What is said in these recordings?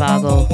Boggle,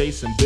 So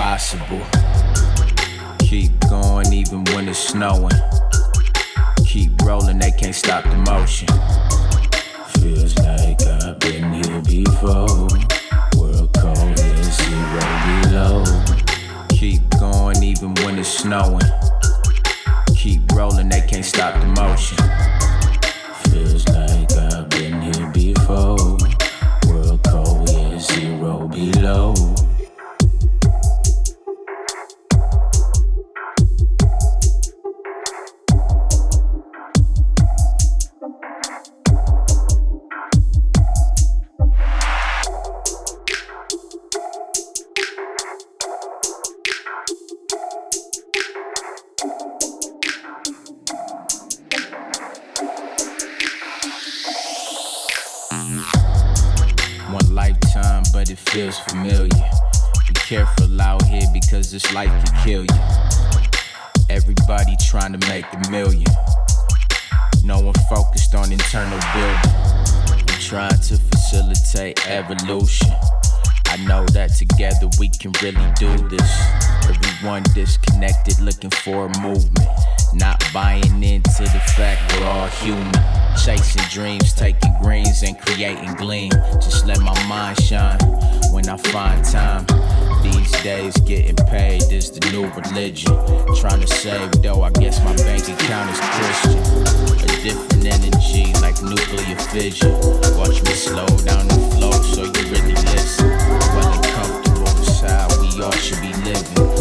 the impossible. Keep going even when it's snowing. Keep rolling, they can't stop the motion. Feels like I've been here before. World cold is zero below. Keep going even when it's snowing. Keep rolling, they can't stop the motion. Feels like I've been here before. World cold is zero below. Because this life can kill you. Everybody trying to make a million. No one focused on internal building. I'm trying to facilitate evolution. I know that together we can really do this. Everyone disconnected, looking for a movement. Not buying into the fact we're all human. Chasing dreams, taking greens and creating gleam. Just let my mind shine when I find time. These days, getting paid is the new religion. Trying to save though, I guess my bank account is Christian. A different energy like nuclear fission. Watch me slow down the flow so you really listen. Well and comfortable is how we all should be living.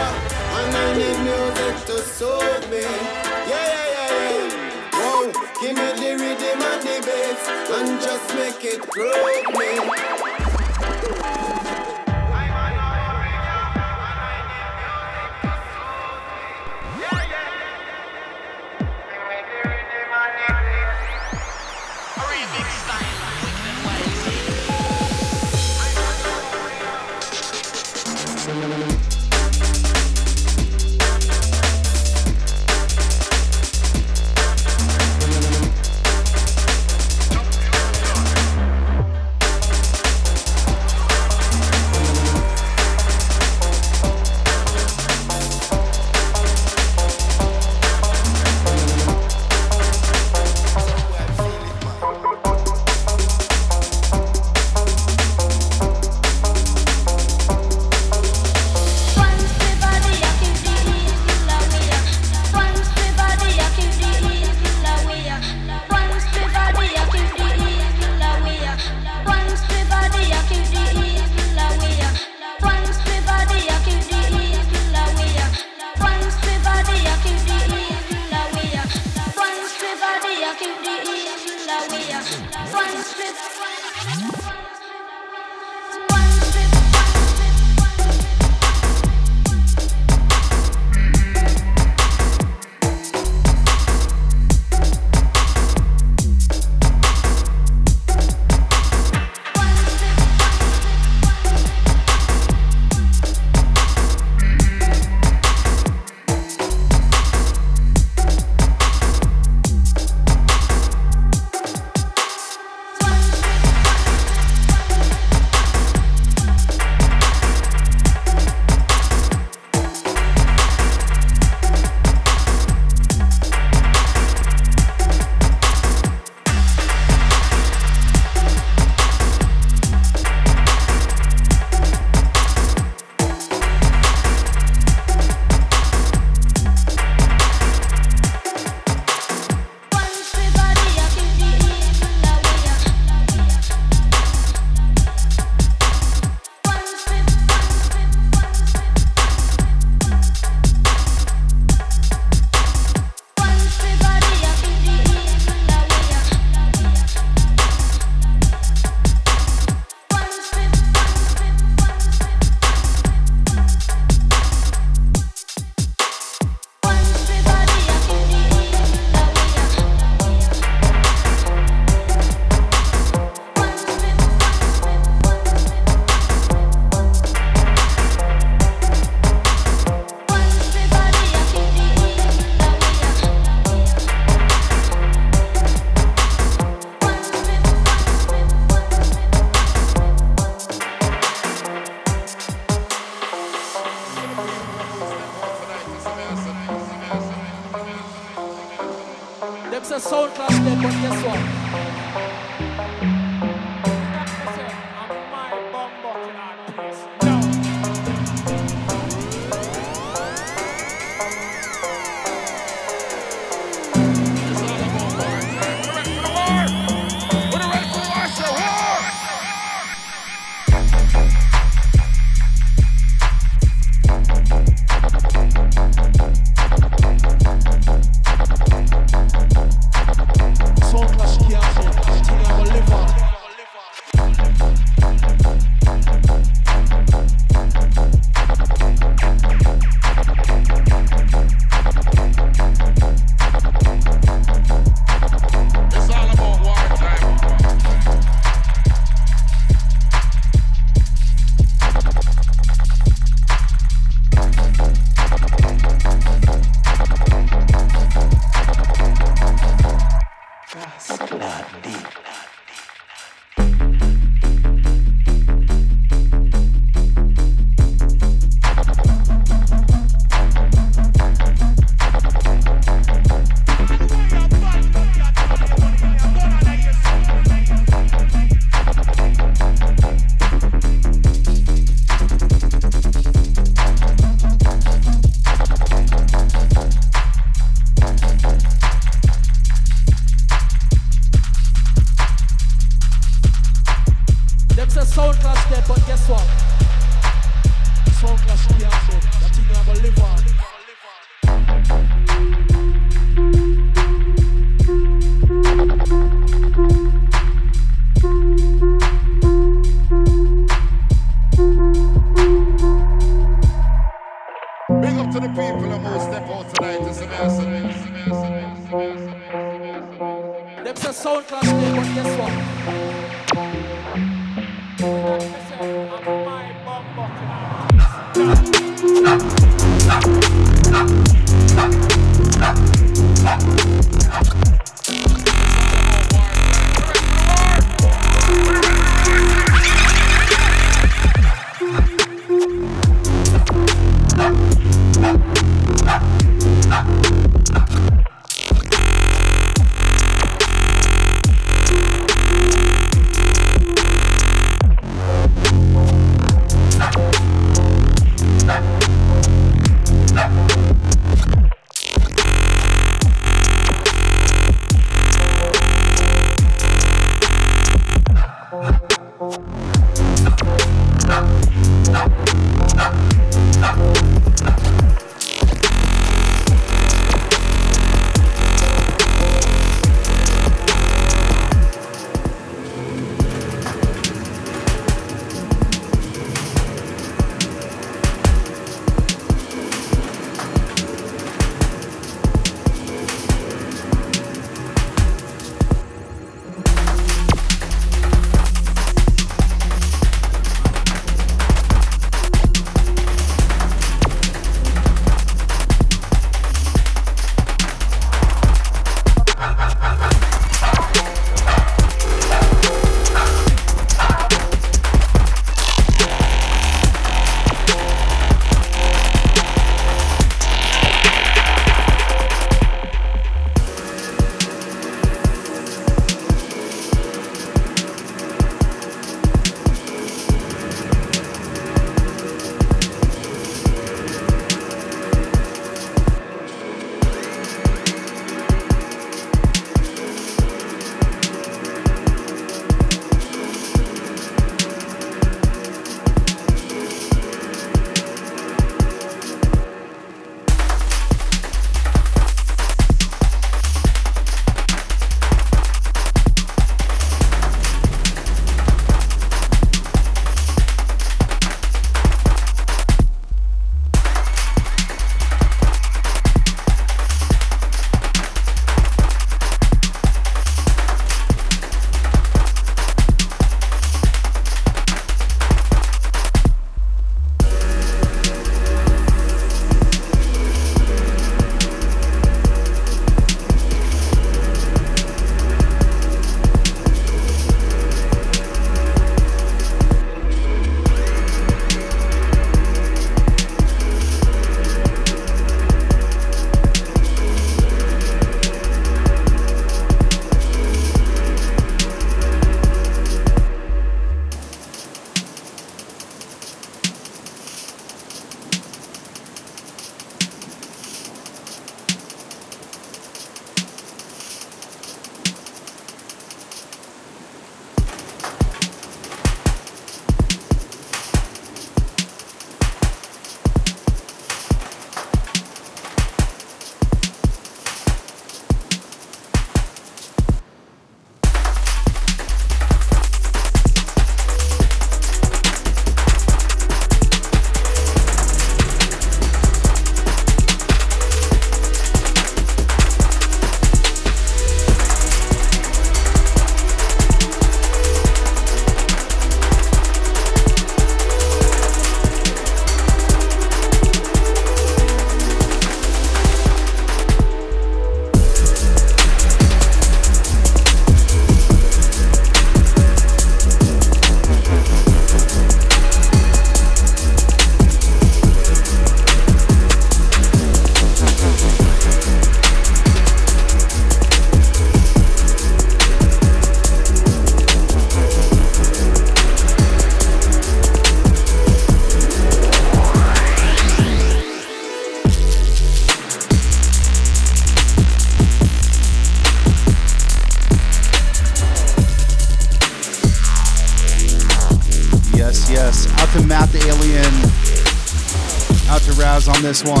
This one.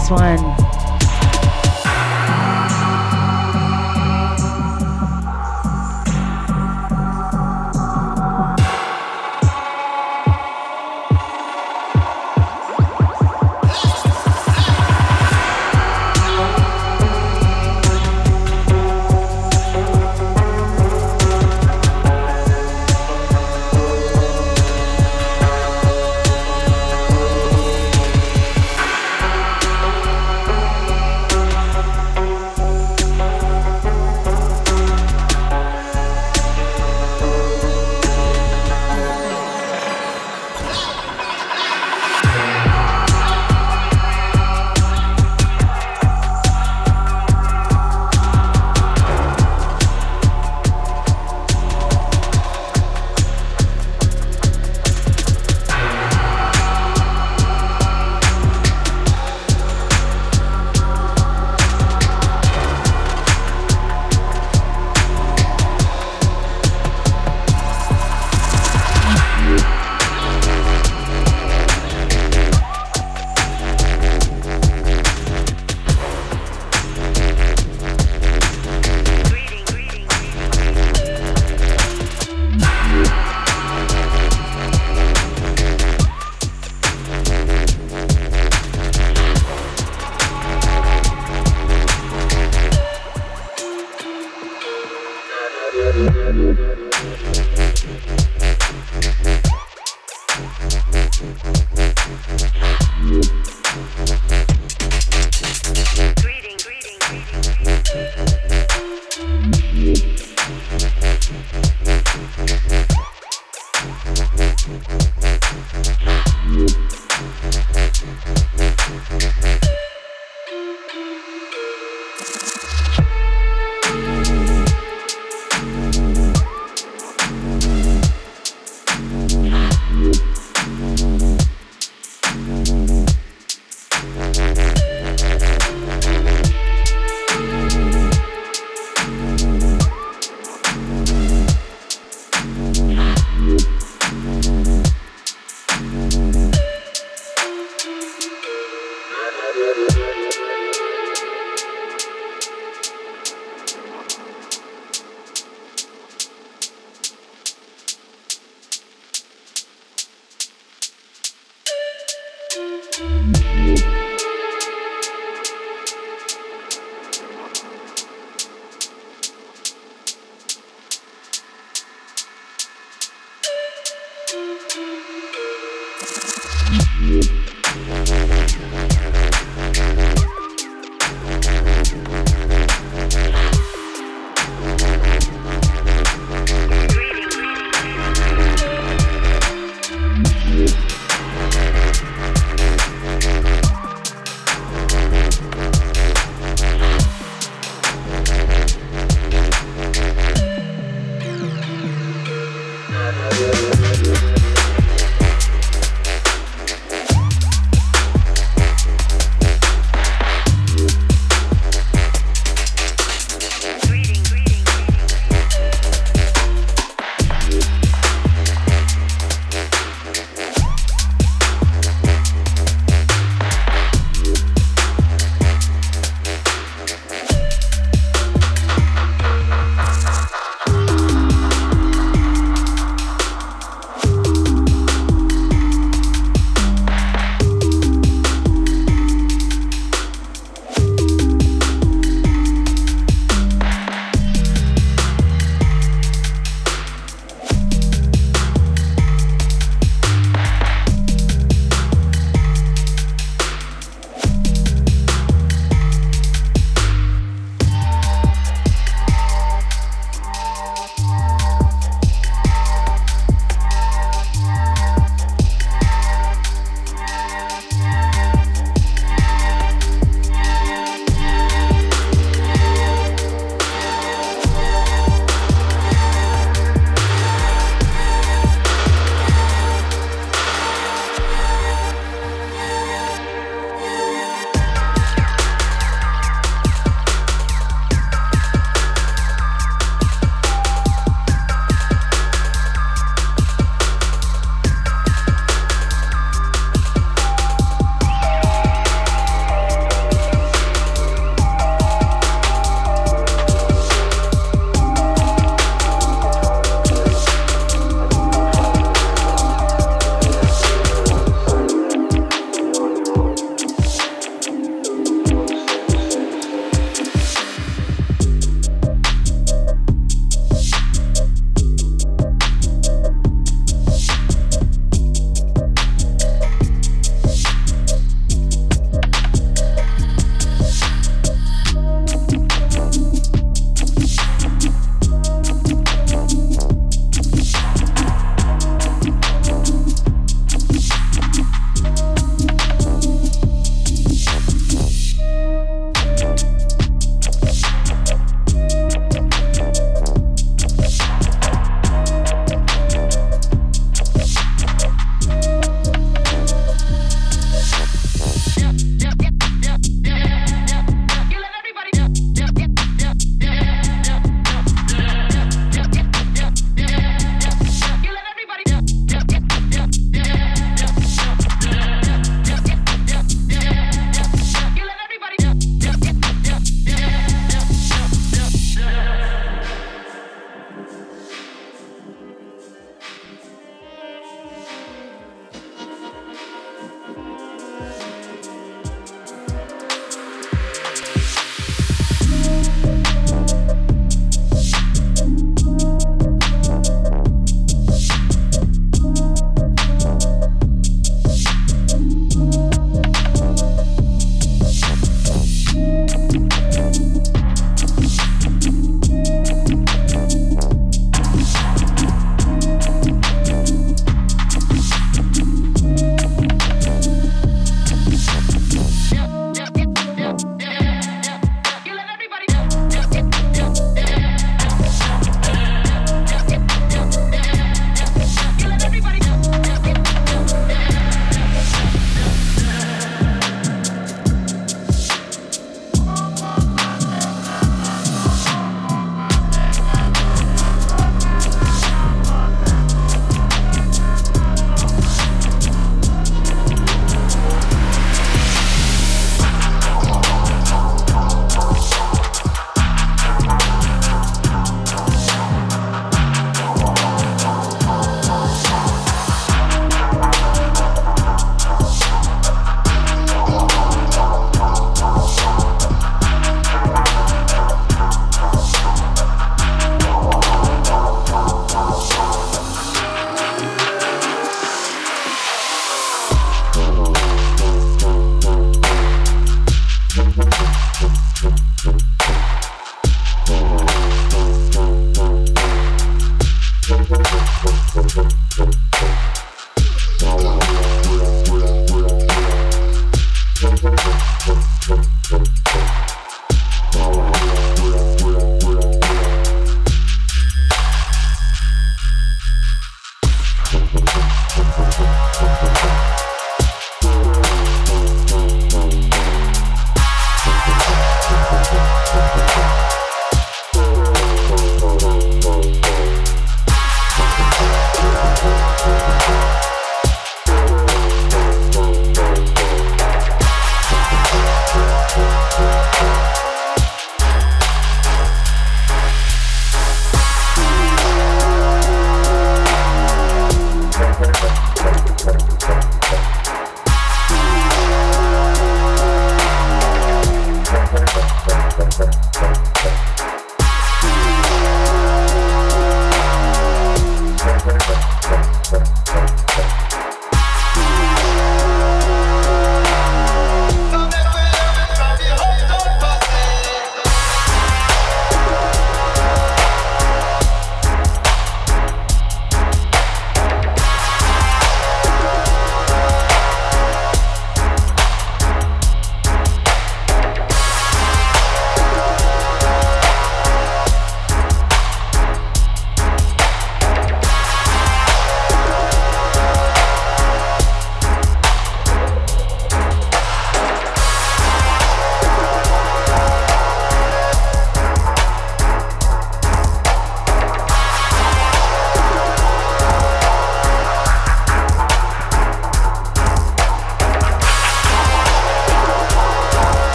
This one.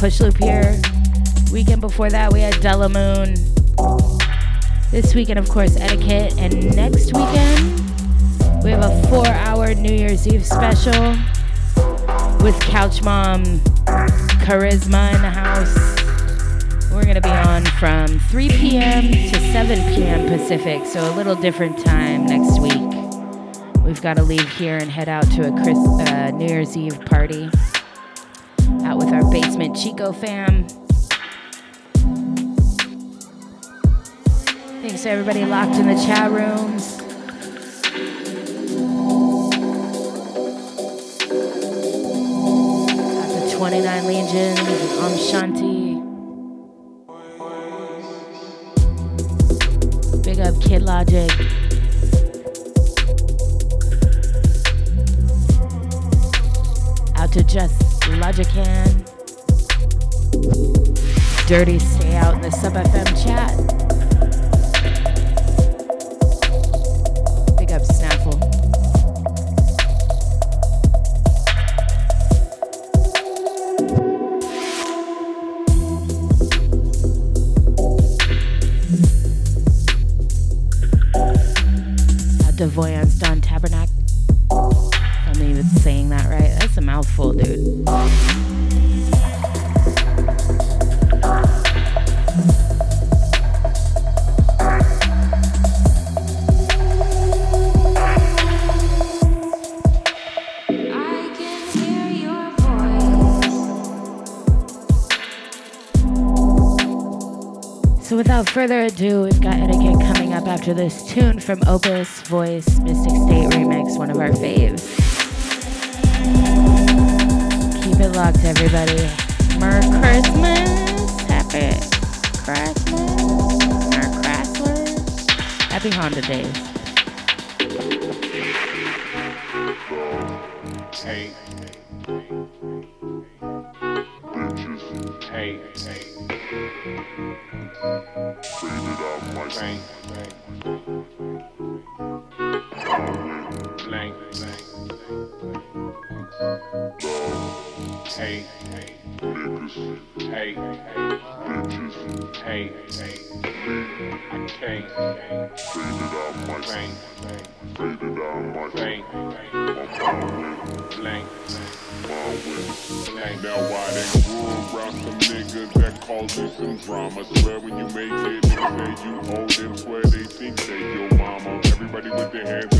Push Loop here. Weekend before that, we had Della Moon. This weekend, of course, Etiquette. And next weekend, we have a four hour New Year's Eve special with Couch Mom Charisma in the house. We're going to be on from 3 p.m. to 7 p.m. Pacific, so a little different time next week. We've got to leave here and head out to a Chris, uh, New Year's Eve party Basement Chico fam. Thanks to everybody locked in the chat rooms. Got the 29 Legion, I'm Shanti. dirty, stay out in the sub after this tune from Opus Voice Mystic State Remix, one of our faves. Keep it locked, everybody. Merry Christmas. Happy Christmas. Merry Christmas. Happy Honda Days. Take. Bitches. hey, hey, niggas, hey, hey, bitches, hey, hey, I can't, now why they grew around some niggas that causing some drama, swear when you make it, they say you old, that's where they think they your mama, everybody with their hands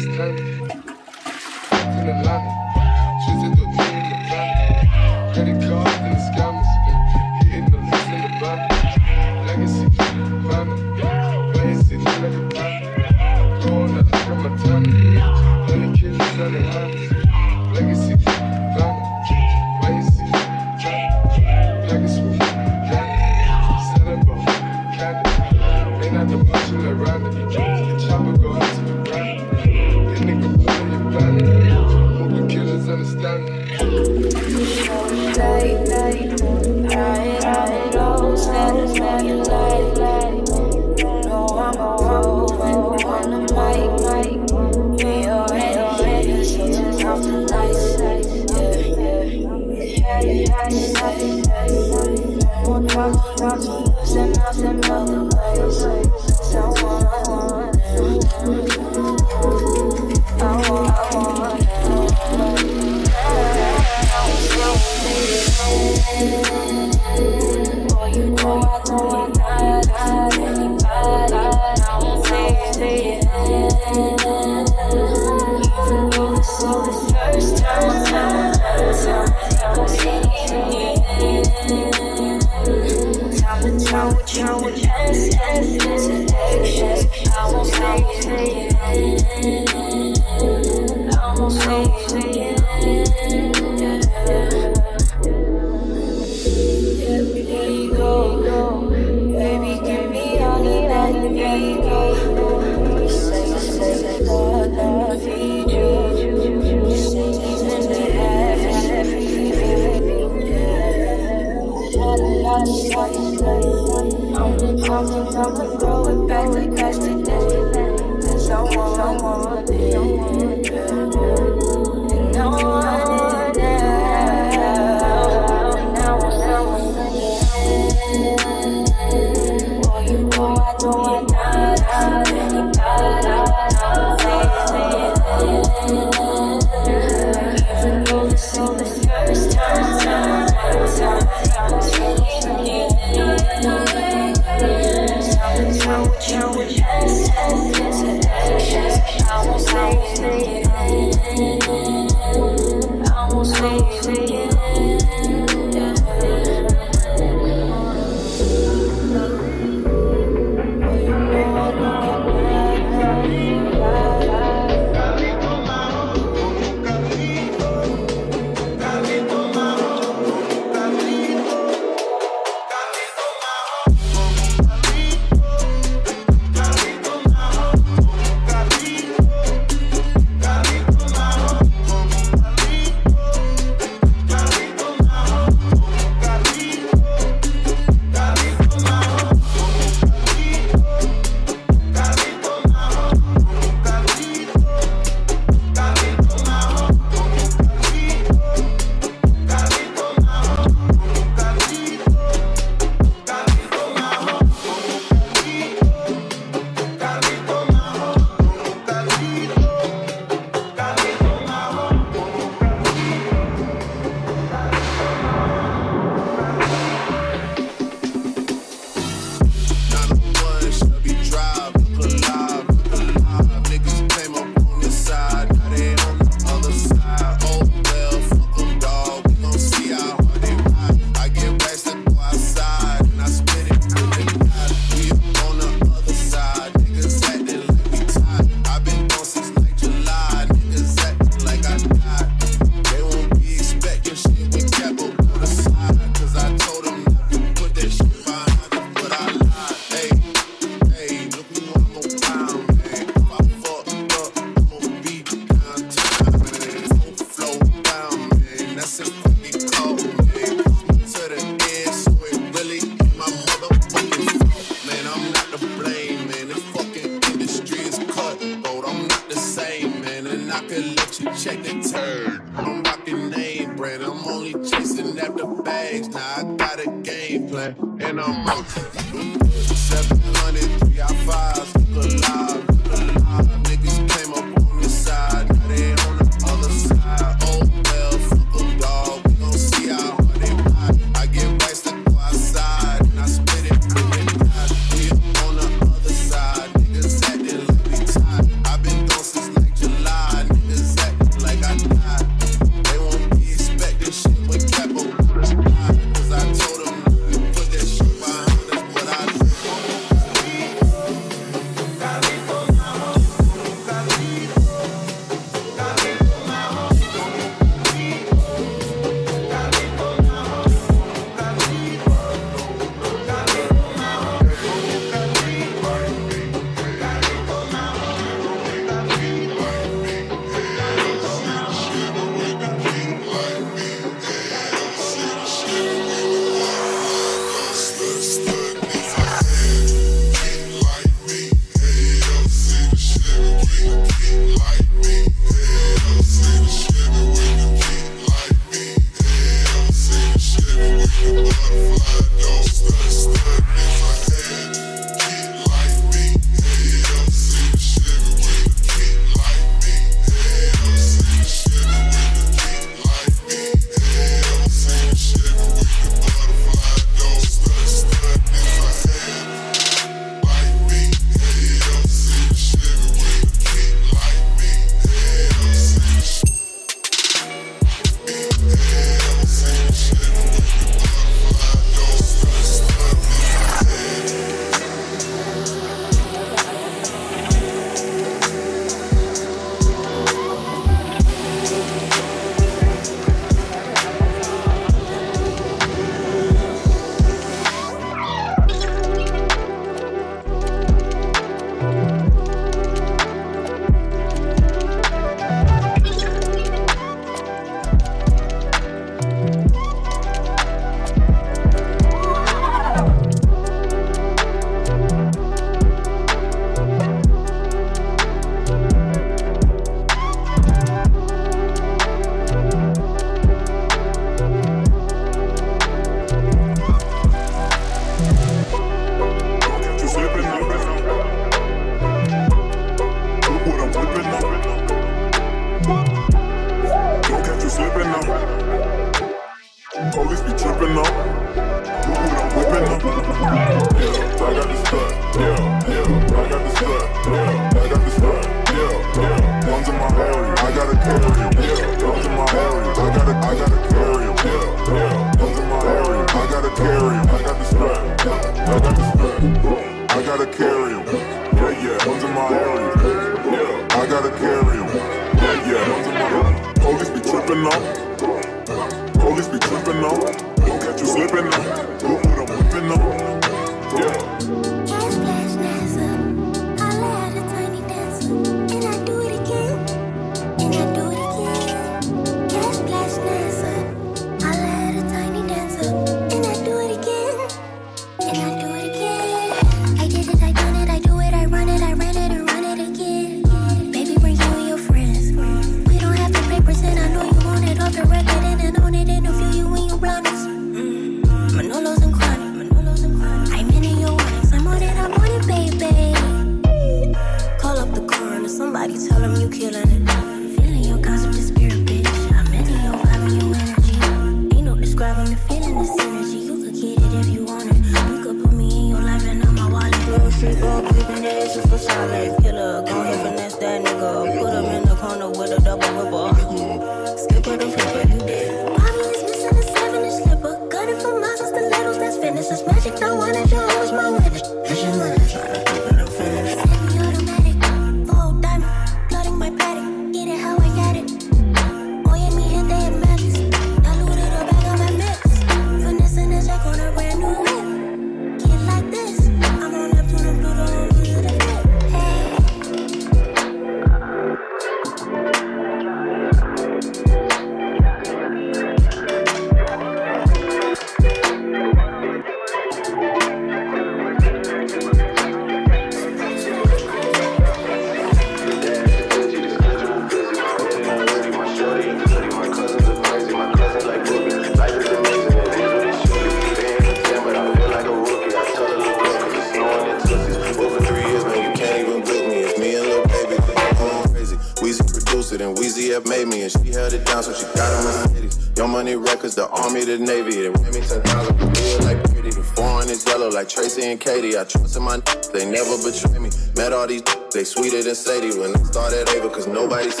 and Katie. I trust in my they never betray me. Met all these, they sweeter than Sadie when I started Ava, cause nobody's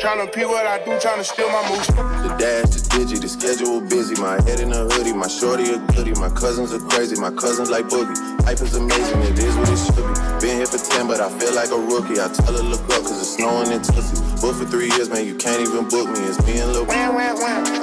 Tryna pee what I do, tryna steal my moves. The dash, the digi, the schedule busy. My head in a hoodie, my shorty a goodie. My cousins are crazy, my cousins like boogie. Life is amazing, it is what it should be. Been here for 10, but I feel like a rookie. I tell her, look up, cause it's snowing in Tootsie. Booked for three years, man, you can't even book me. It's me and Lil. Wham, wham, wham.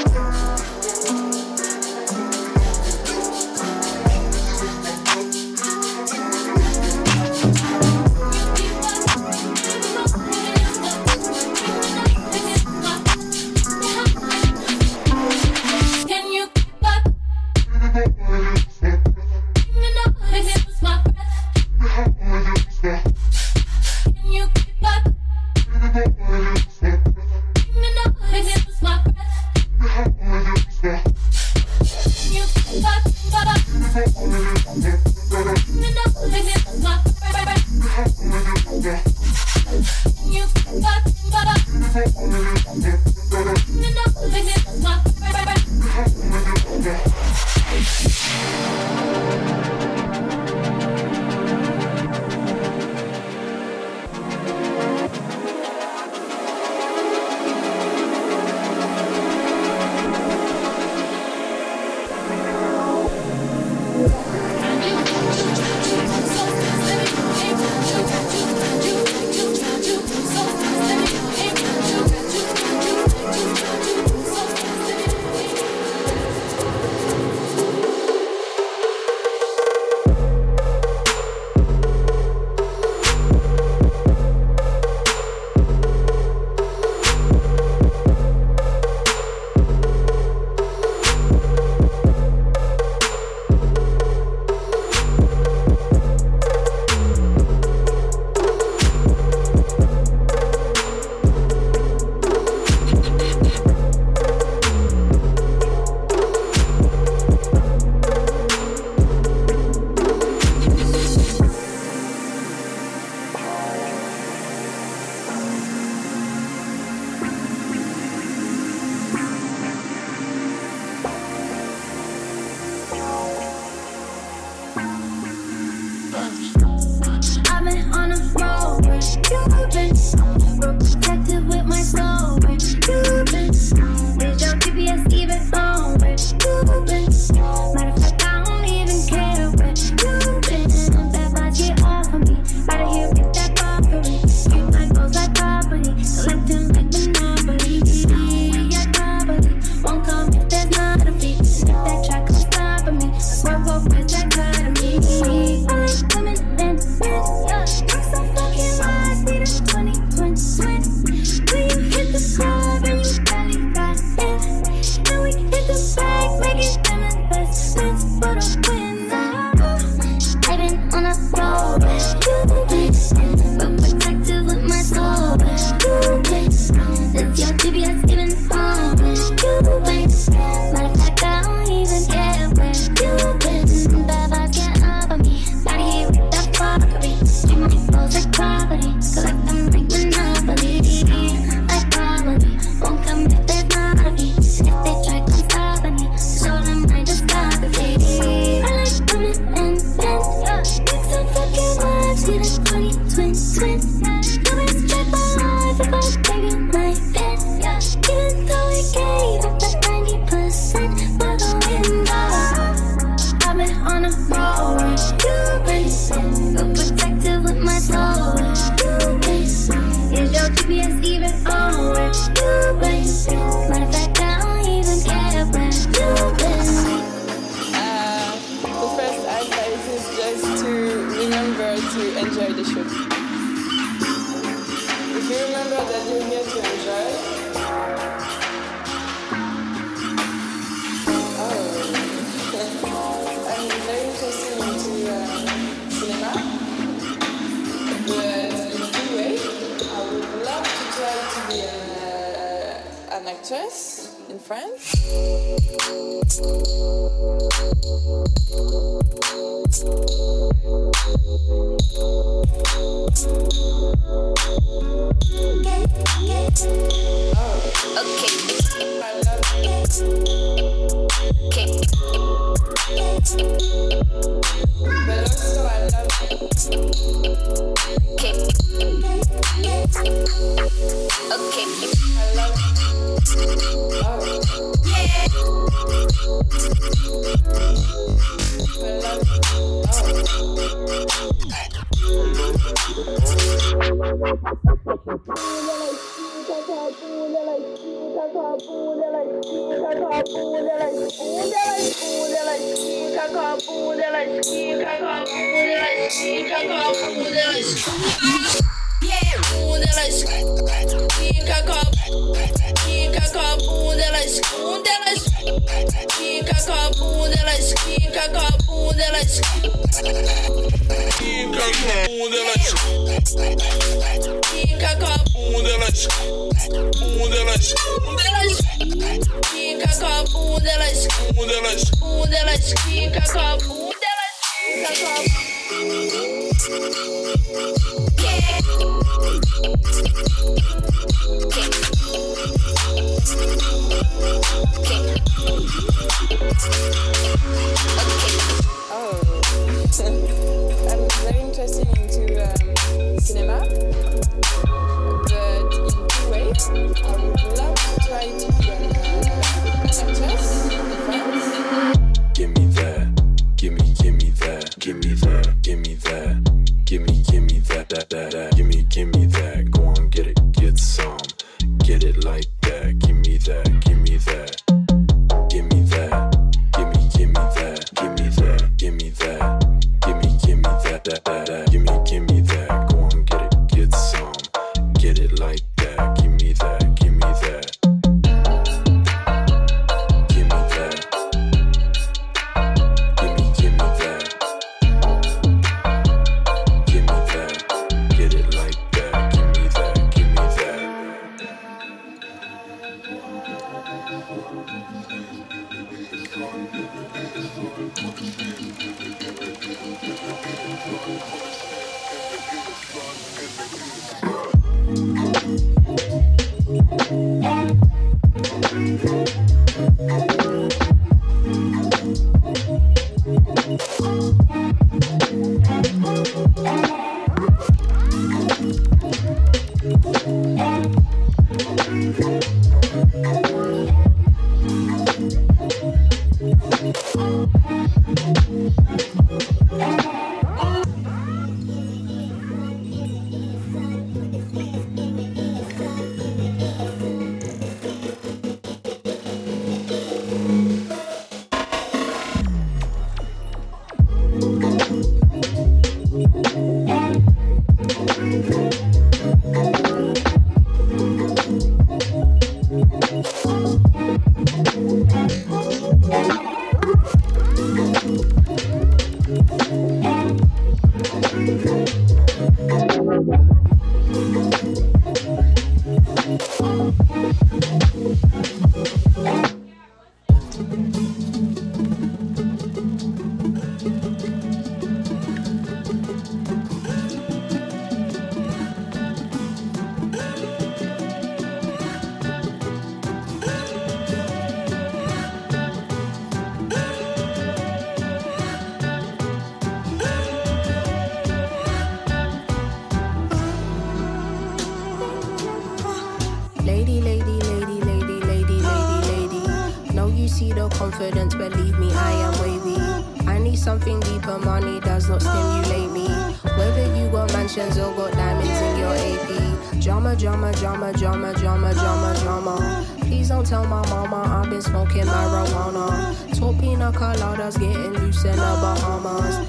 Drama, drama, drama, drama, drama, drama. Please don't tell my mama I've been smoking marijuana. Talk pina coladas, getting loose in the Bahamas.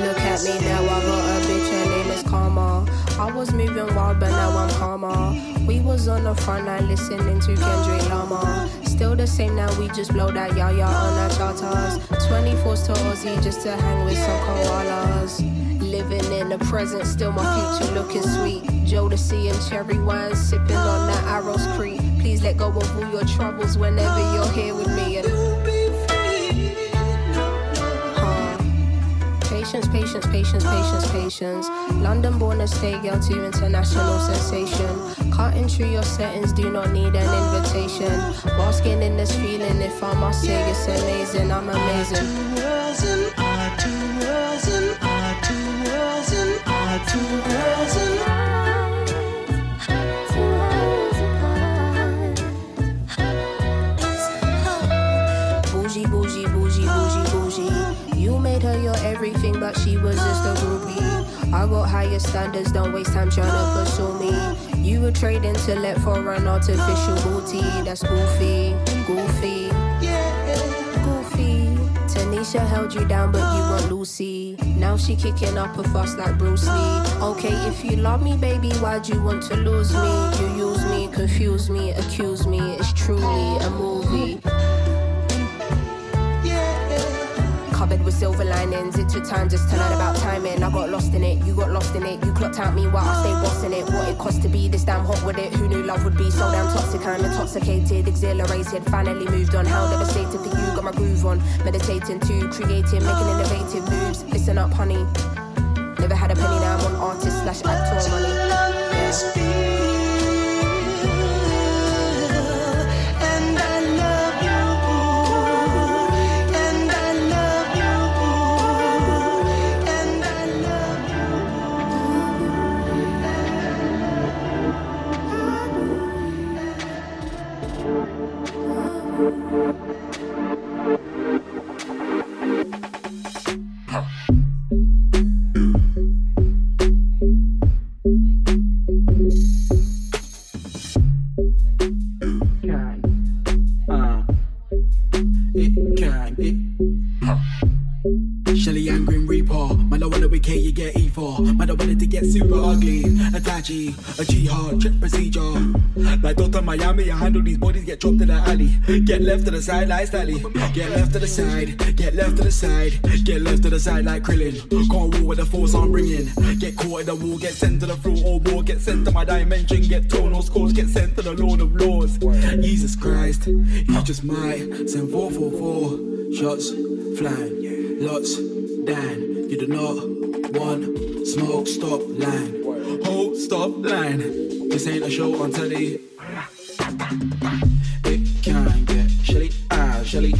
Look at me now, I got a bitch, her name is Karma. I was moving wild, but now I'm calmer. We was on the front line listening to Kendrick Lamar. Still the same now, we just blow that yah on our charters. 24s to Aussie just to hang with some koalas. Living in the present, still my future looking sweet. Jodeci and cherry wine, sipping on that Arrows Creek. Please let go of all your troubles whenever you're here with me. And. Patience, patience, patience, patience, patience. London born to stay girl to international sensation. Cutting through your settings, do not need an invitation. Basking in this feeling, if I must say it's amazing, I'm amazing. Two worlds and our two worlds and our two worlds Higher standards, don't waste time trying to pursue me. You would trade intellect for an artificial booty. That's goofy, goofy, goofy. Tanisha held you down, but you want Lucy. Now she kicking up a fuss like Bruce Lee. Okay, if you love me, baby, why'd you want to lose me? You use me, confuse me, accuse me. It's truly a movie. Silver linings, it took time just to learn about timing. I got lost in it, you got lost in it. You clocked out me while I stayed bossing it. What it cost to be this damn hot with it. Who knew love would be so damn toxic? I'm intoxicated, exhilarated. Finally moved on. How devastated for you, got my groove on. Meditating too, creating, making innovative moves. Listen up, honey. Never had a penny, now I'm on artist slash actor Get left to the side like Sally. Get left to the side, get left to the side, get left to the side like Krillin. Can't walk with the force I'm bringing. Get caught in the wall, get sent to the floor or more, get sent to my dimension, get torn or scores, get sent to the Lord of Lords. Jesus Christ, you just might send 444 shots flying, lots down. You do not want smoke, stop line. Hold, stop line. This ain't a show on telly. Ah, shelly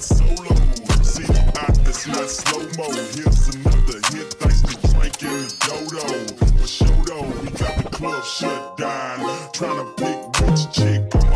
solo. See, I, it's not slow mo. Here's another hit thanks to in the dodo. For sure though, we got the club shut down. Tryna pick which chick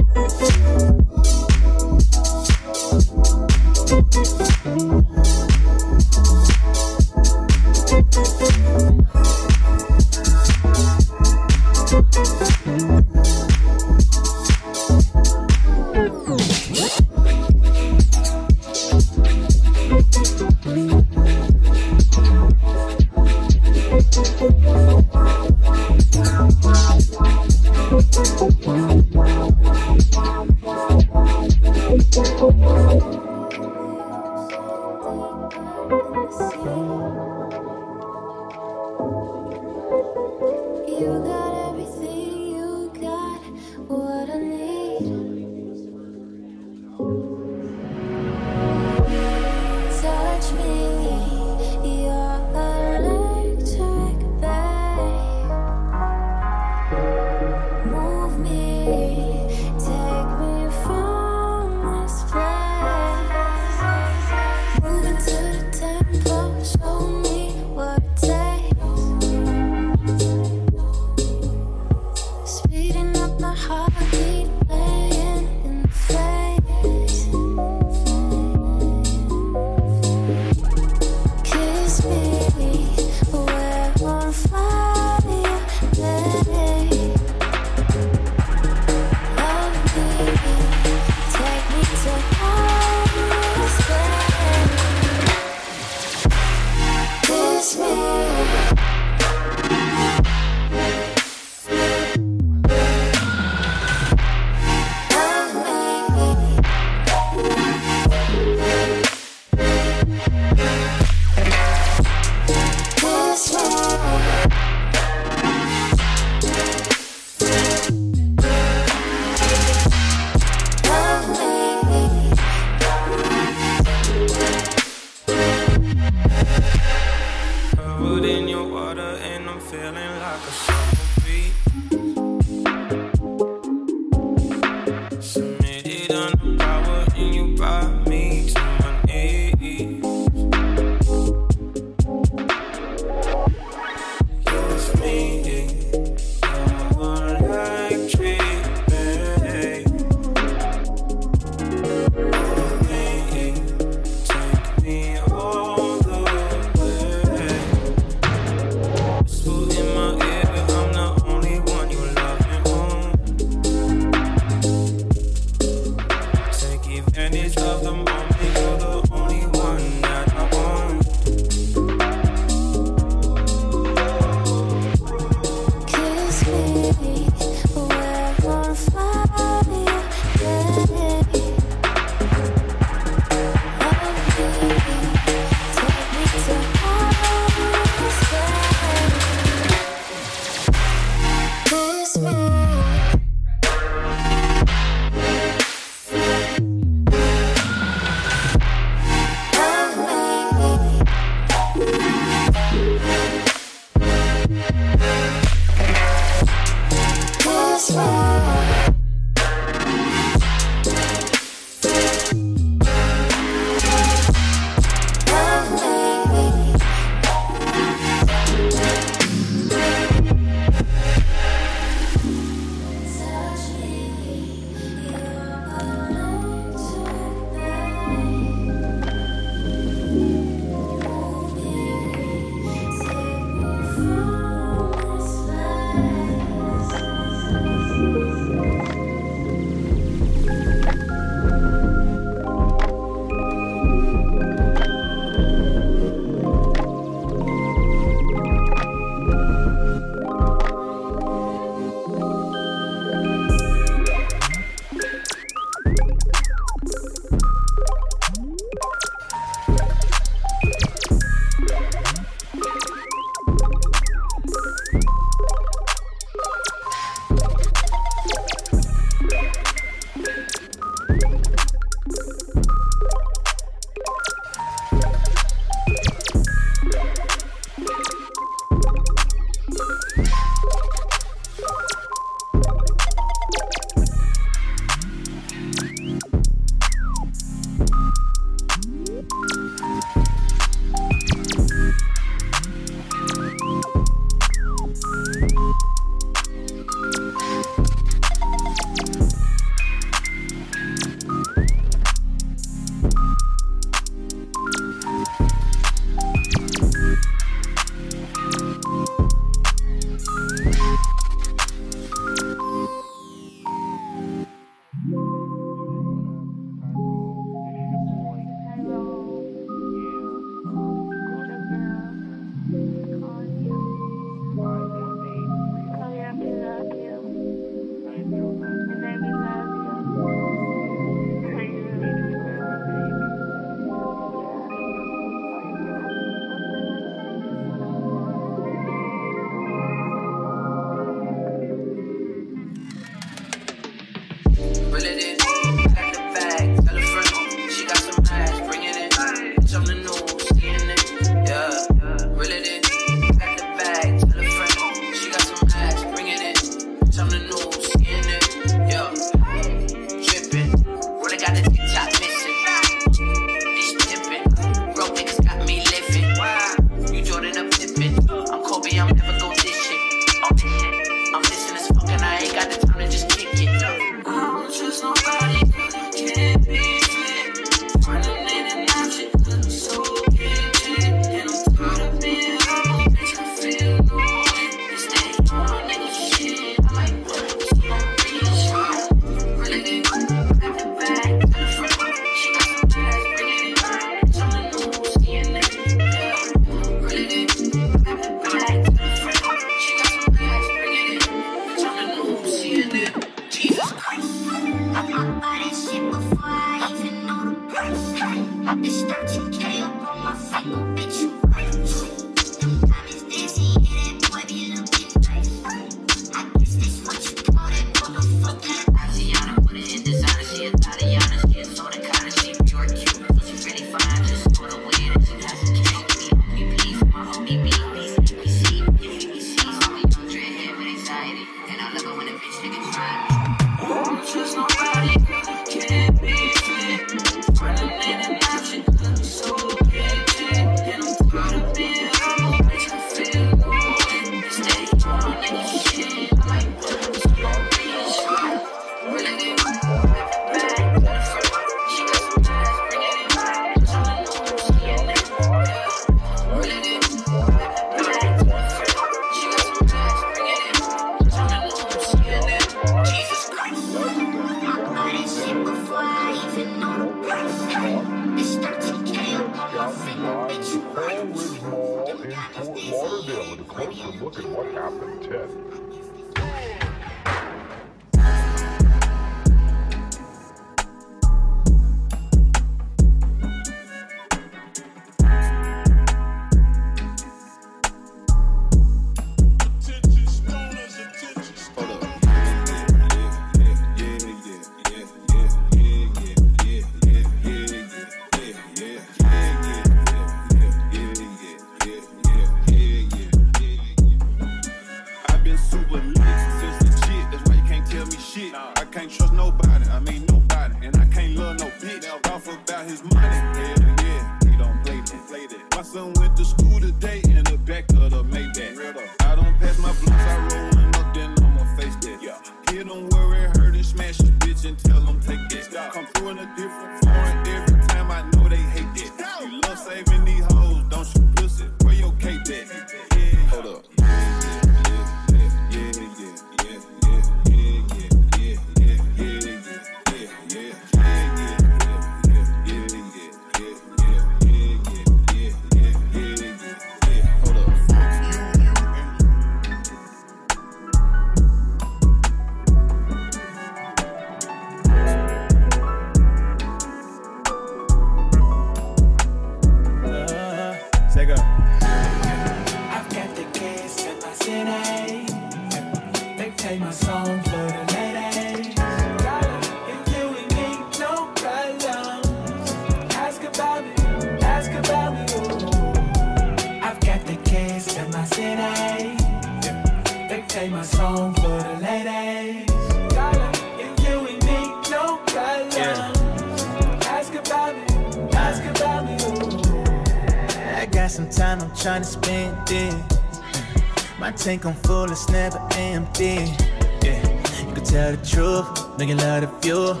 tank, I'm full it's never empty. Yeah, you can tell the truth, make it love the fuel.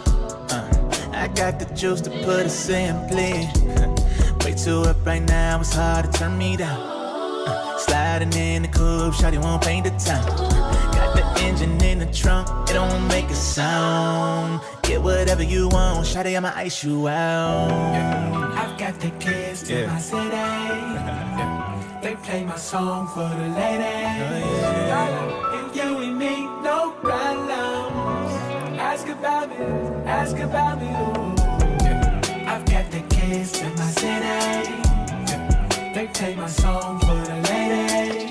Uh, I got the juice to put it simply. Way too up right now, it's hard to turn me down. Uh, sliding in the coupe, shawty won't paint the town. Got the engine in the trunk, it don't make a sound. Get whatever you want, shawty, I'ma ice you out. Yeah. song for the ladies. Yeah. If you and me, no problems. Ask about me, ask about me. Ooh. I've got the kids in my city. They play my song for the ladies.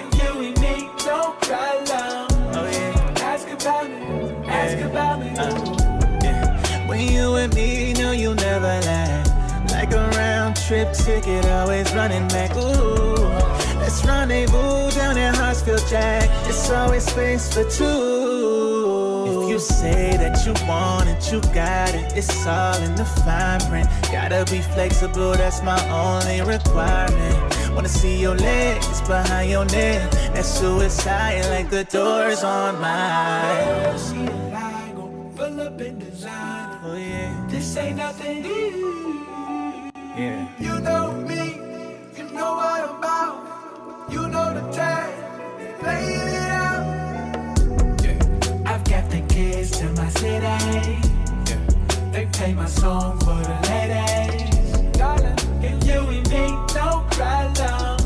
If you and me, no problems. Oh, yeah. Ask about me, ask yeah. about me. Uh. When you and me, know you'll never lie. Like a round trip ticket, always running back. Ooh let's rendezvous down at Hartsfield Jack. It's always space for two. If you say that you want it, you got it. It's all in the fine print. Gotta be flexible, that's my only requirement. Wanna see your legs behind your neck. That's suicide, like the doors on mine. See a gon' pull up in designer. Oh yeah, This ain't nothing new. yeah. You know me, you know what I'm about. Kids my city. They play my song for the ladies. Darling, if you and me don't cry long,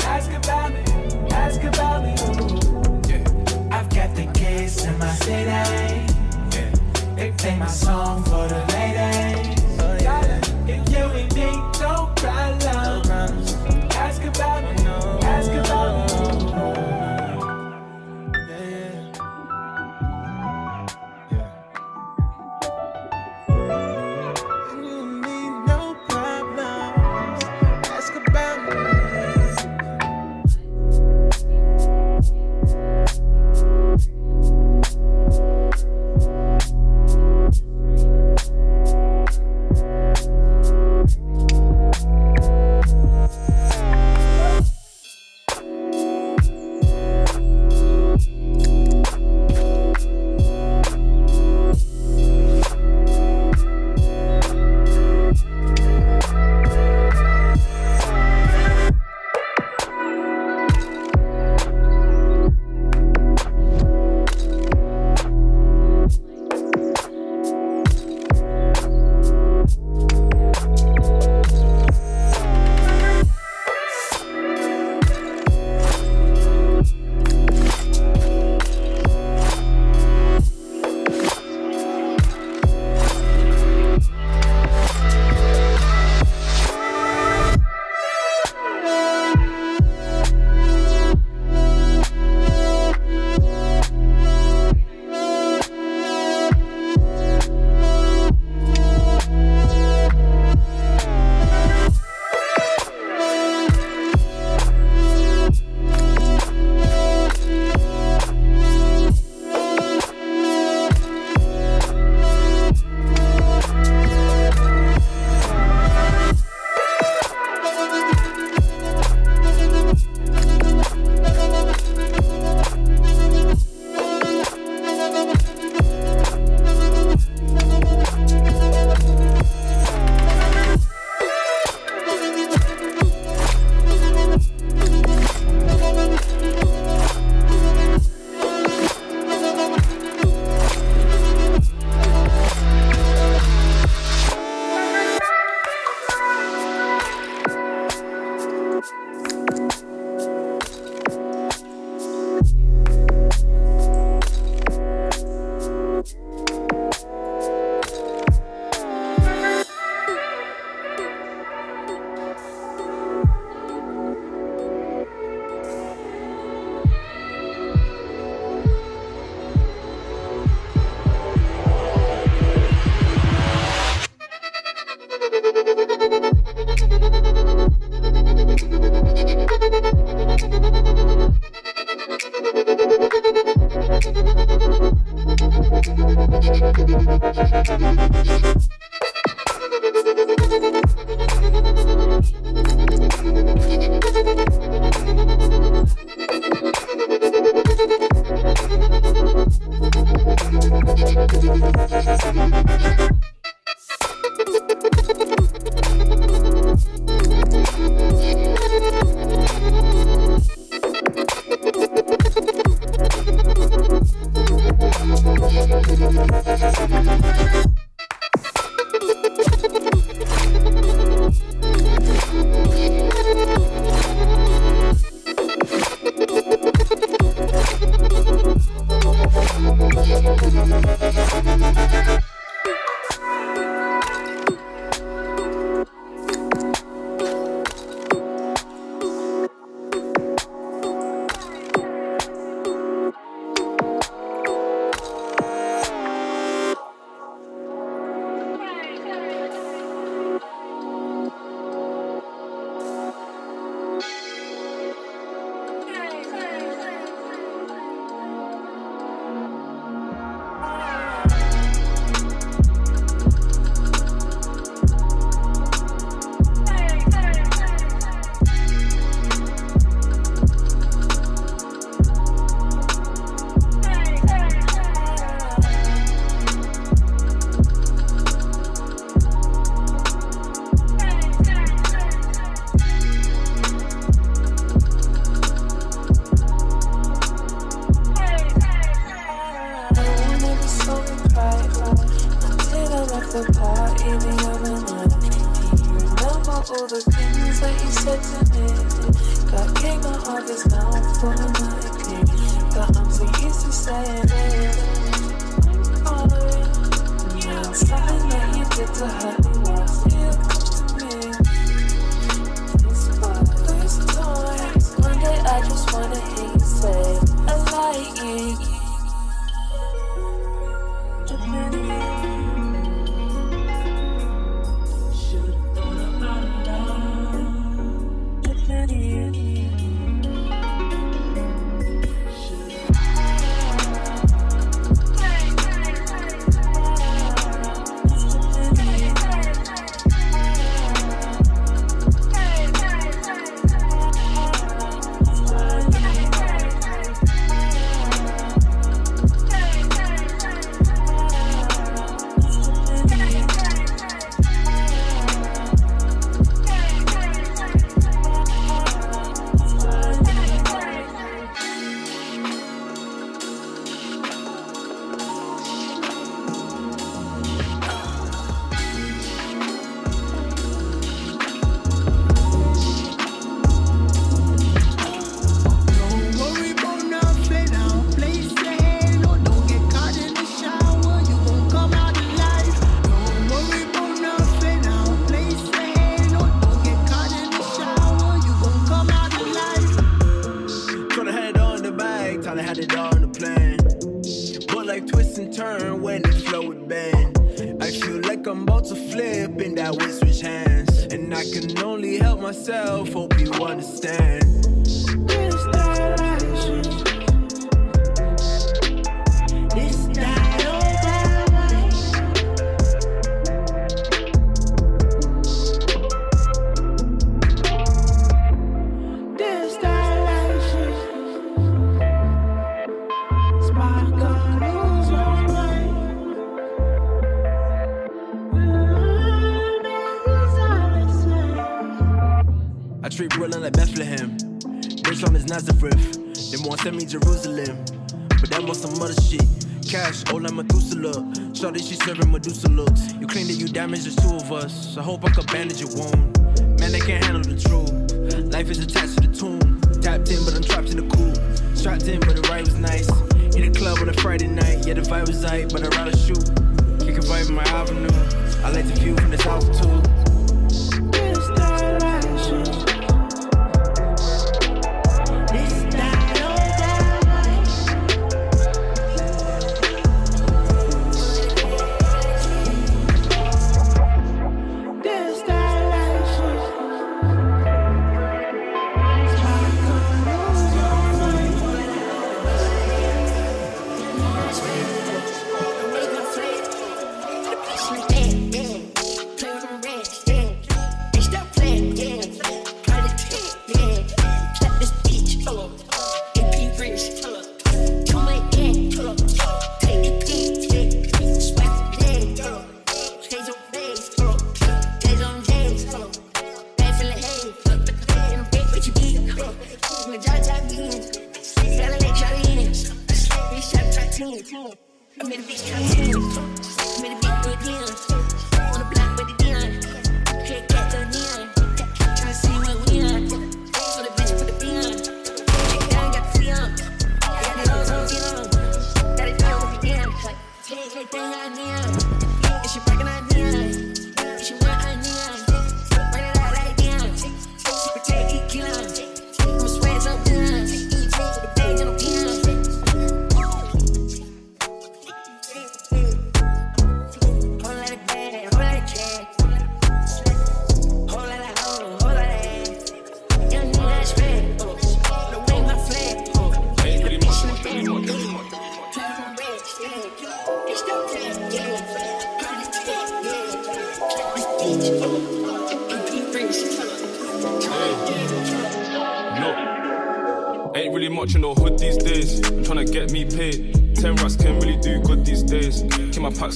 ask about me, ask about me. Ooh. I've got the kids to my city. They play my song for the ladies. Oh, Darling, if you and me don't cry long, ask about me, ask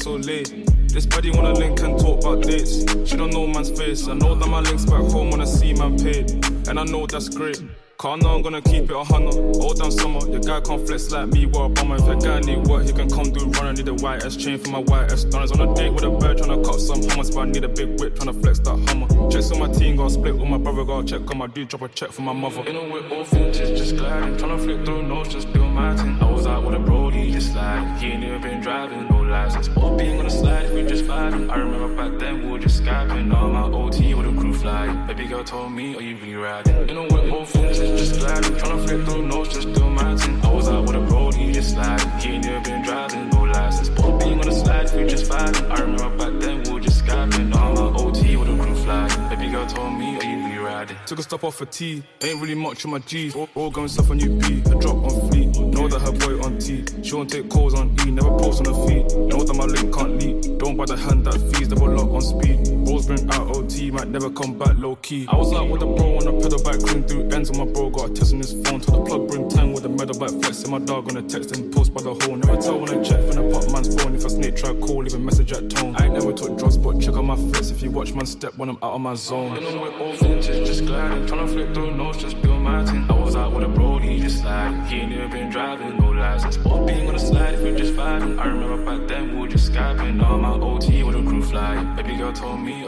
so late. This buddy wanna link and talk about dates. She don't know man's face. I know that my links back home wanna see man paid. And I know that's great. Car know I'm gonna keep it a hundred. All down summer, your guy can't flex like me, what a bummer. If your guy need work, he can come do run. I need a white chain for my white stunners. On a date with a bird, tryna cut some hummus, but I need a big whip, tryna flex that hummer. Checks on my team, got split with my brother, got check on my dude, drop a check for my mother. You know, we're all vintage, just gliding. Tryna flip through notes, just build my team. I was out with a brody, just like, he ain't never been driving, license. But being on the slide, we just vibing. I remember back then, we were just skyping. All my OT with a crew flying. Baby girl told me, are you really riding? You know, we're all vintage, just gliding. Tryna flip through notes, just my thing. I was out with a road, he just sliding. He ain't never been driving, no license. But being on the slide, we just vibing. I remember back then, we were just skyping. All my OT with a crew flying. Baby girl told me, are you really riding? Took a stop off for tea, ain't really much on my G's. All, going stuff on UP, a drop on fleet. Know that her boy on T. She won't take calls on E, never post on her feet. That my link can't leak. Don't buy the hand that feeds, double lock on speed. Rolls bring out OT, might never come back low key. I was out with a bro on a pedal bike, cruising through ends on my bro, got a test on his phone. Till the plug bring 10 with a medal bike, flexing my dog on a text and post by the hole. Never tell when I check from the pop man's phone. If a snake try call, leave a message at tone. I ain't never took drugs, but check on my flex. If you watch man step when I'm out of my zone. You know we're all vintage, just gliding. Tryna flip through notes, just build my team. I was out with a bro, he just like, He ain't never been driving, no license. Being on the slide, if we just vibing. I remember back then, we were just skyping. All my OT with a crew flying. Baby girl told me,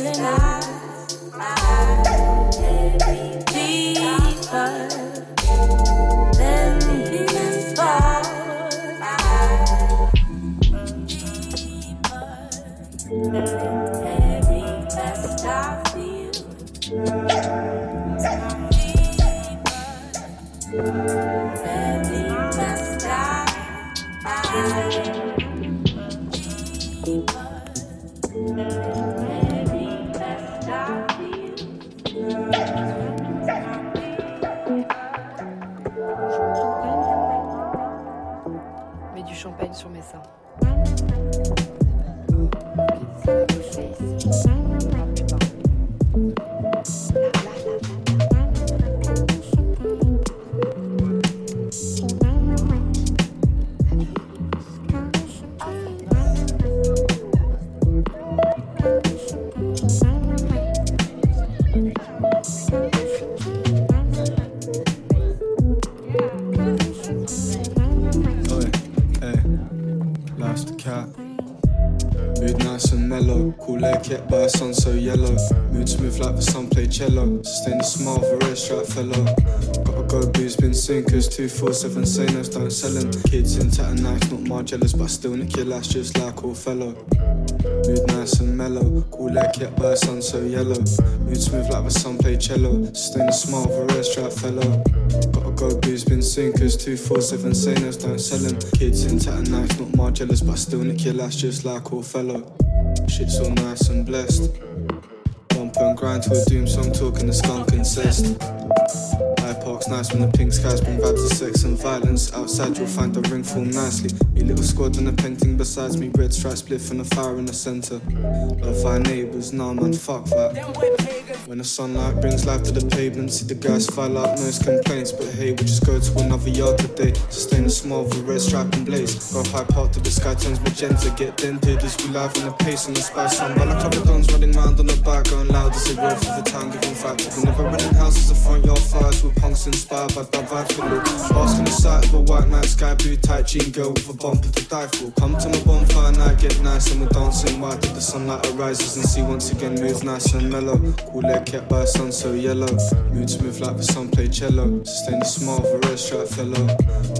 feeling it sinkers. 247 sailors don't sell them. Kids in tattered knife, not my jealous, but still nick your lash just like all fellow. Mood nice and mellow. Cool like kept by sun so yellow. Mood smooth like the sun play cello. Sustain the smile of a stripe fellow. Gotta go booze, been sinkers. 247 sailors don't sell them. Kids in tattered knife, not my jealous, but still nick your lash just like all fellow. Shit's all nice and blessed. Bump and grind to a doom song, talking the skunk incest. Park's nice when the pink skies bring vibes of sex and violence. Outside you'll find the ring form nicely. Me little squad and a painting besides me. Red stripe split from the fire in the center. Love our neighbors, nah man, fuck that. When the sunlight brings life to the pavement, see the guys file out noise complaints. But hey, we just go to another yard today. Sustain a small with a red stripe and blaze. Go high park till the sky turns magenta. Get dented as we live in the pace and the spice on. But a couple guns running round on the bike, going loud as they roll through the town, giving facts. We never running houses, the front yard fires with punks inspired by that vibe for look. Basking the sight of a white night sky blue tight jean girl with a bumper to die for. Come to my bonfire night, get nice and we're dancing. Why did the sunlight arises and see once again moves nice and mellow. Cool air kept by a sun so yellow. Mood smooth like the sun play cello. Sustain the smile of a red stripe fellow.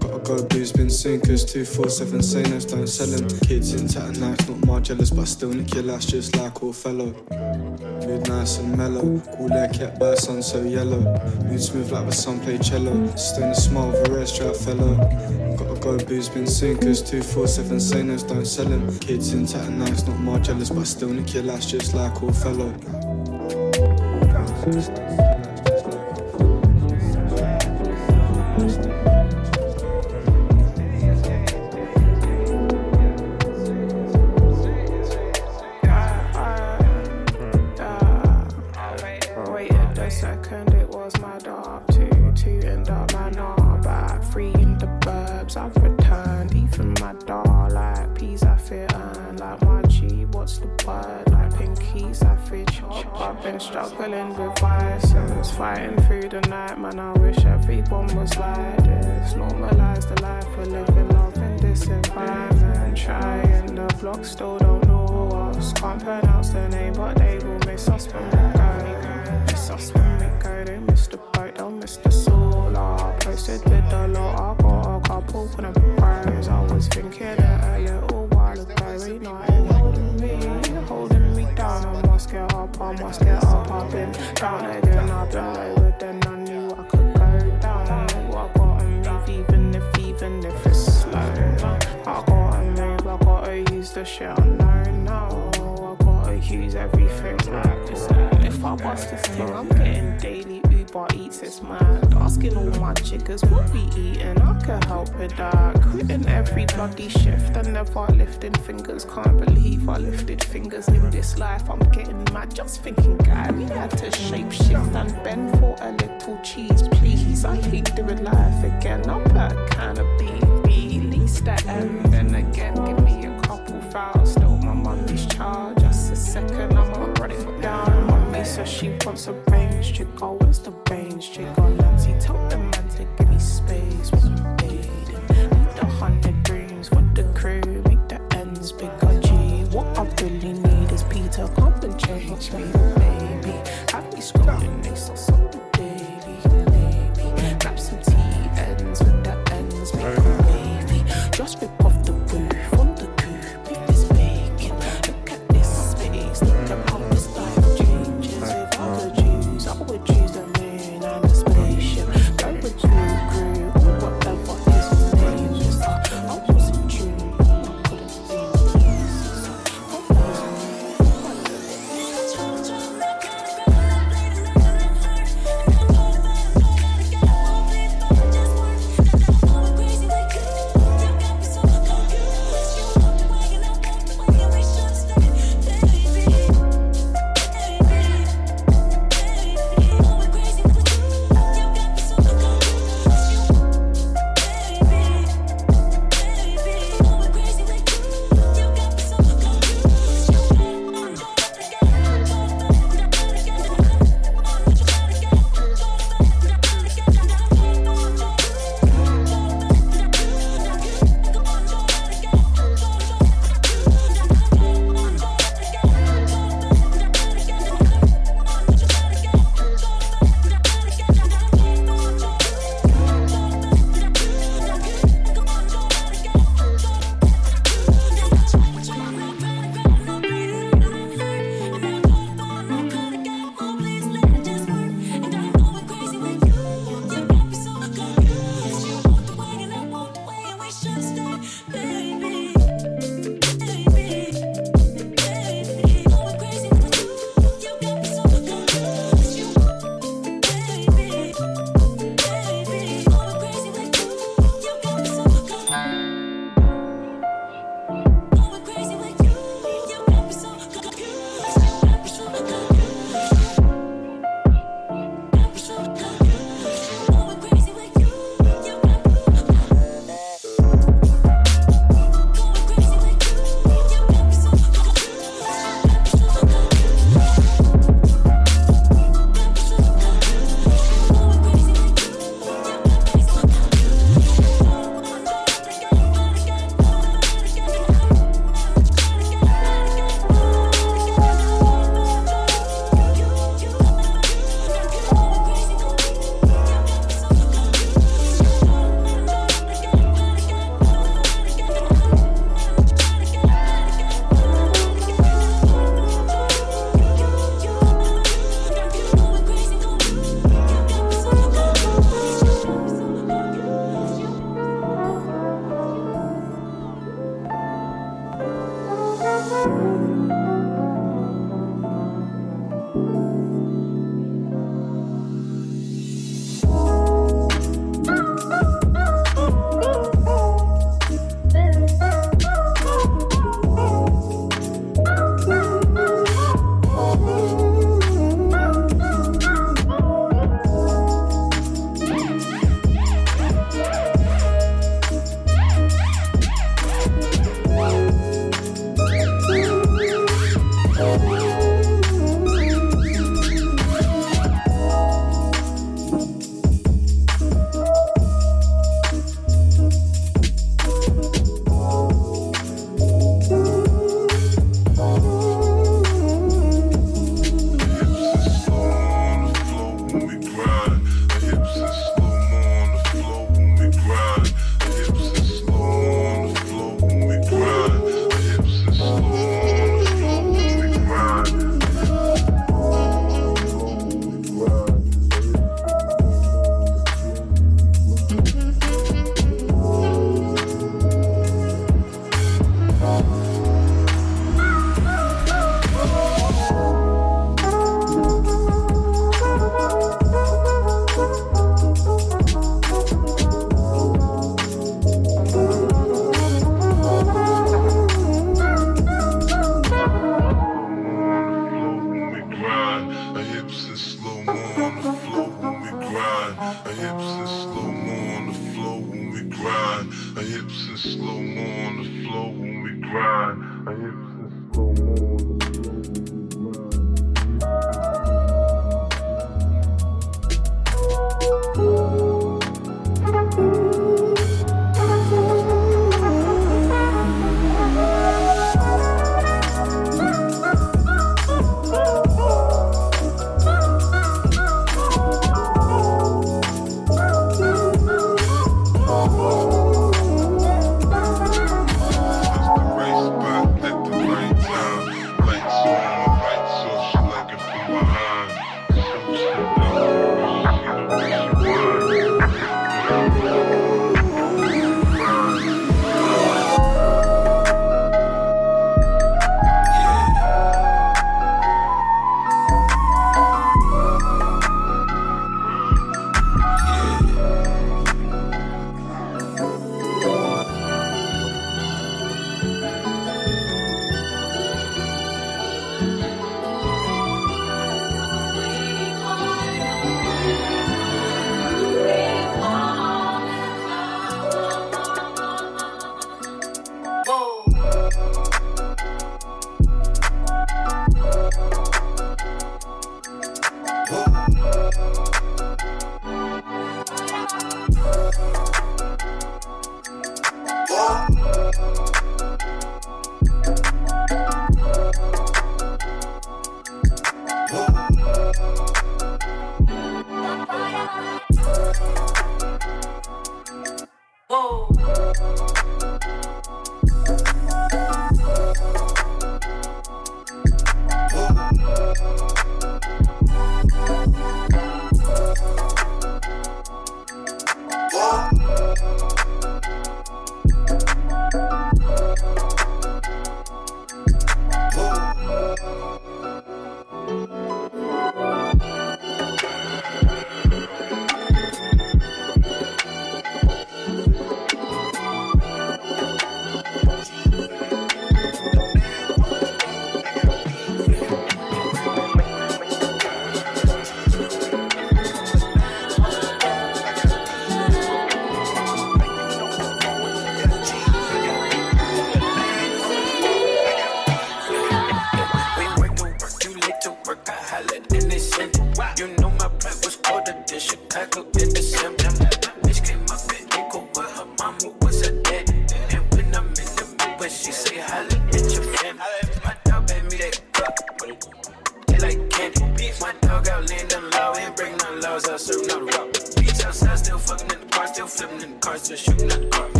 Gotta go booze, been sinkers. 247 sailors don't sell them. Kids in tattered knife, not my jealous, but still nick your lash just like all fellow. Mood nice and mellow. Cool air kept by a sun so yellow. Mood smooth like the sun play cello. Sustain the smile of a red stripe fellow. Gotta go booze, been sinkers. 247 sailors don't sell them. Kids in tattered knives, not my jealous, but still nick your lash just like all fellow. Waited been struggling with vices, fighting through the night. Man, I wish everyone was like this. Normalize the life we're living, love in this environment. Trying the block, still don't know us. Can't pronounce the name, but they will miss us when we go. Miss us when we go. They miss the boat, they'll miss the solar. Posted with the lot, I got a couple when I'm. I was thinking it a little while ago. Ain't nothing must get up, I must get up. I've been down again, I've been lower than I knew I could go down. I knew I gotta move, even if, even if it's slow. I gotta move, I gotta use the shit I know now. I gotta use everything like this. If I bust this thing, I'm getting daily Uber eats. It's mad. Asking all my chickers what we eating. I can help with that. Quitting every bloody shift and never lifting fingers. Can't believe I lifted fingers in this life. I'm getting mad just thinking, guy. We had to shape shift and bend for a little cheese, please. I hate doing life again. I'm a kind of baby. Least the end. Then again, give me a couple vows. Still my money's charge. Just a second, I'ma run it down. Mommy says she wants a range chick. Oh, where's the range chick? Oh, Nancy, tell the man to give me space. What I'm dating. Need a hundred dreams for the crew. Make the ends bigger. G. What I really need is Peter. Come and change me, baby. Have me scrolling, they so suck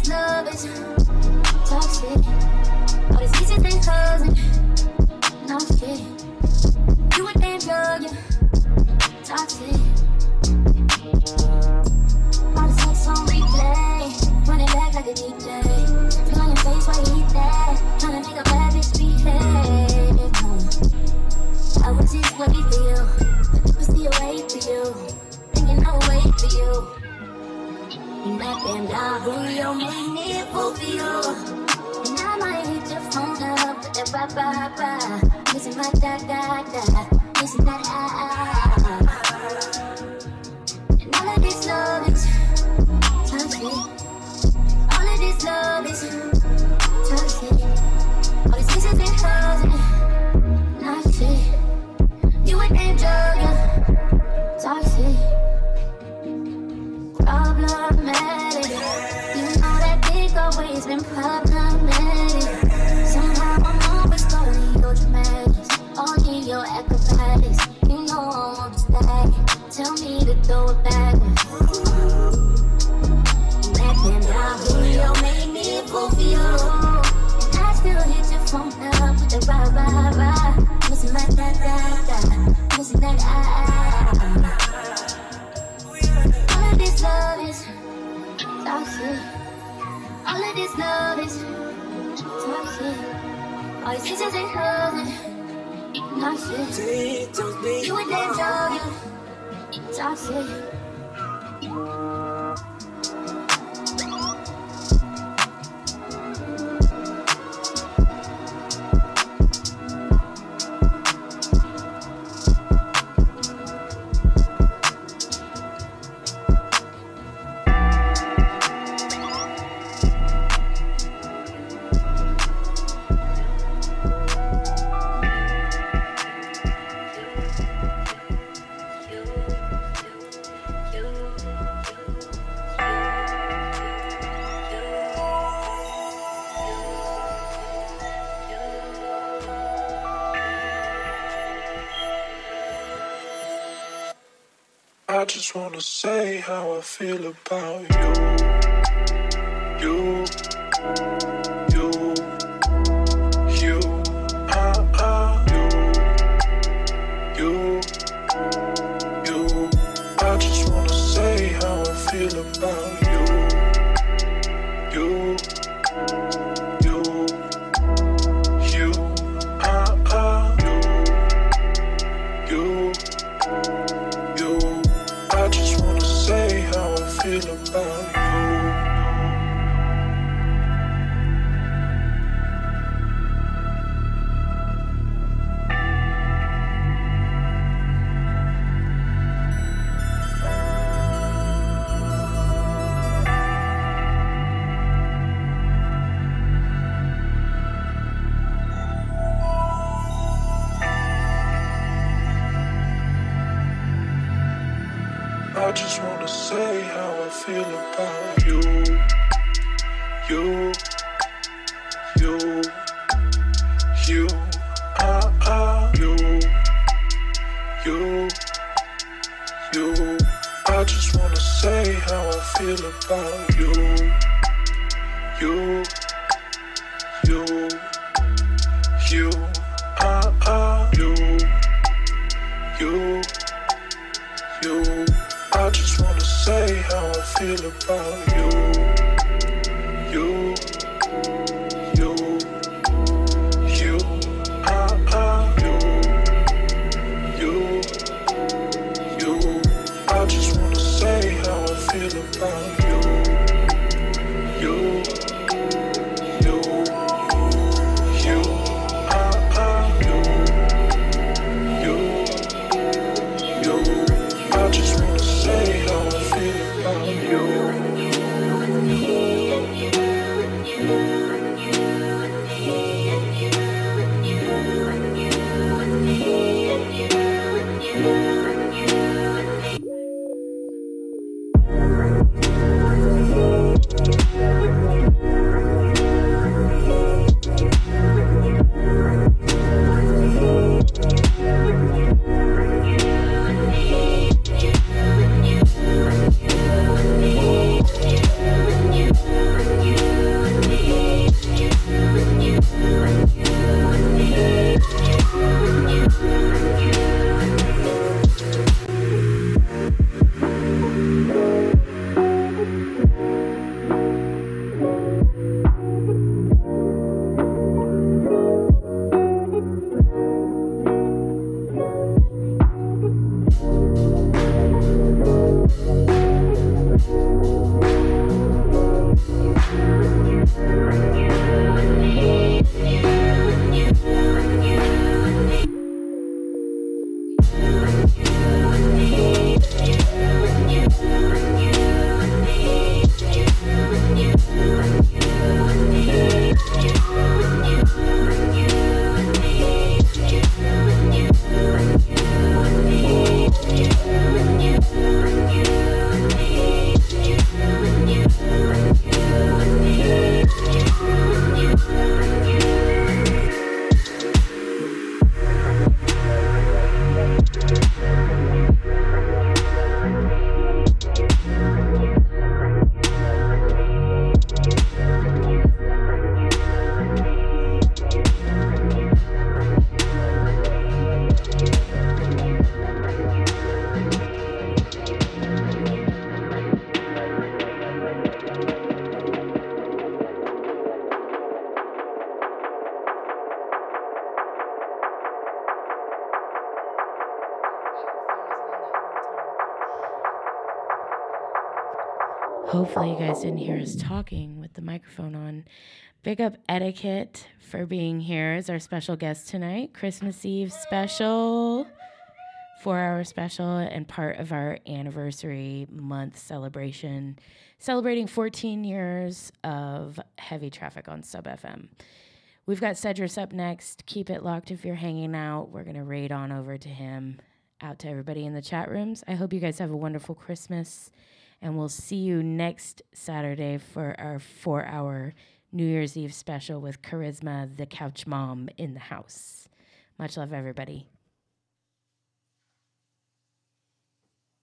this love is toxic. All these easy things and no shit. You a damn drug, yeah. Toxic. All the sex on replay. Running back like a DJ. You met them down, Julio made me fulfill. And I might hit your phone up with that ba ba ba. Missing my da da da. Missing that ah ah. And all of this love is toxic. All of this love is You know that dick always been problematic. Somehow I'm always calling your. All your. You know I want. Tell me to throw it back. Julio made me still hit your phone up with rah rah rah. Missing. Missing that. Toxic. All of this love is toxic. All these and hugs and not shit. You a damn dog. Toxic. I Hopefully, you guys didn't hear us talking with the microphone on. Big up Etiquette for being here as our special guest tonight. Christmas Eve special, four hour special, and part of our anniversary month celebration, celebrating 14 years of heavy traffic on Sub FM. We've got Cedrus up next. Keep it locked if you're hanging out. We're going to raid on over to him. Out to everybody in the chat rooms. I hope you guys have a wonderful Christmas. And we'll see you next Saturday for our four hour New Year's Eve special with Charisma, the couch mom, in the house. Much love, everybody.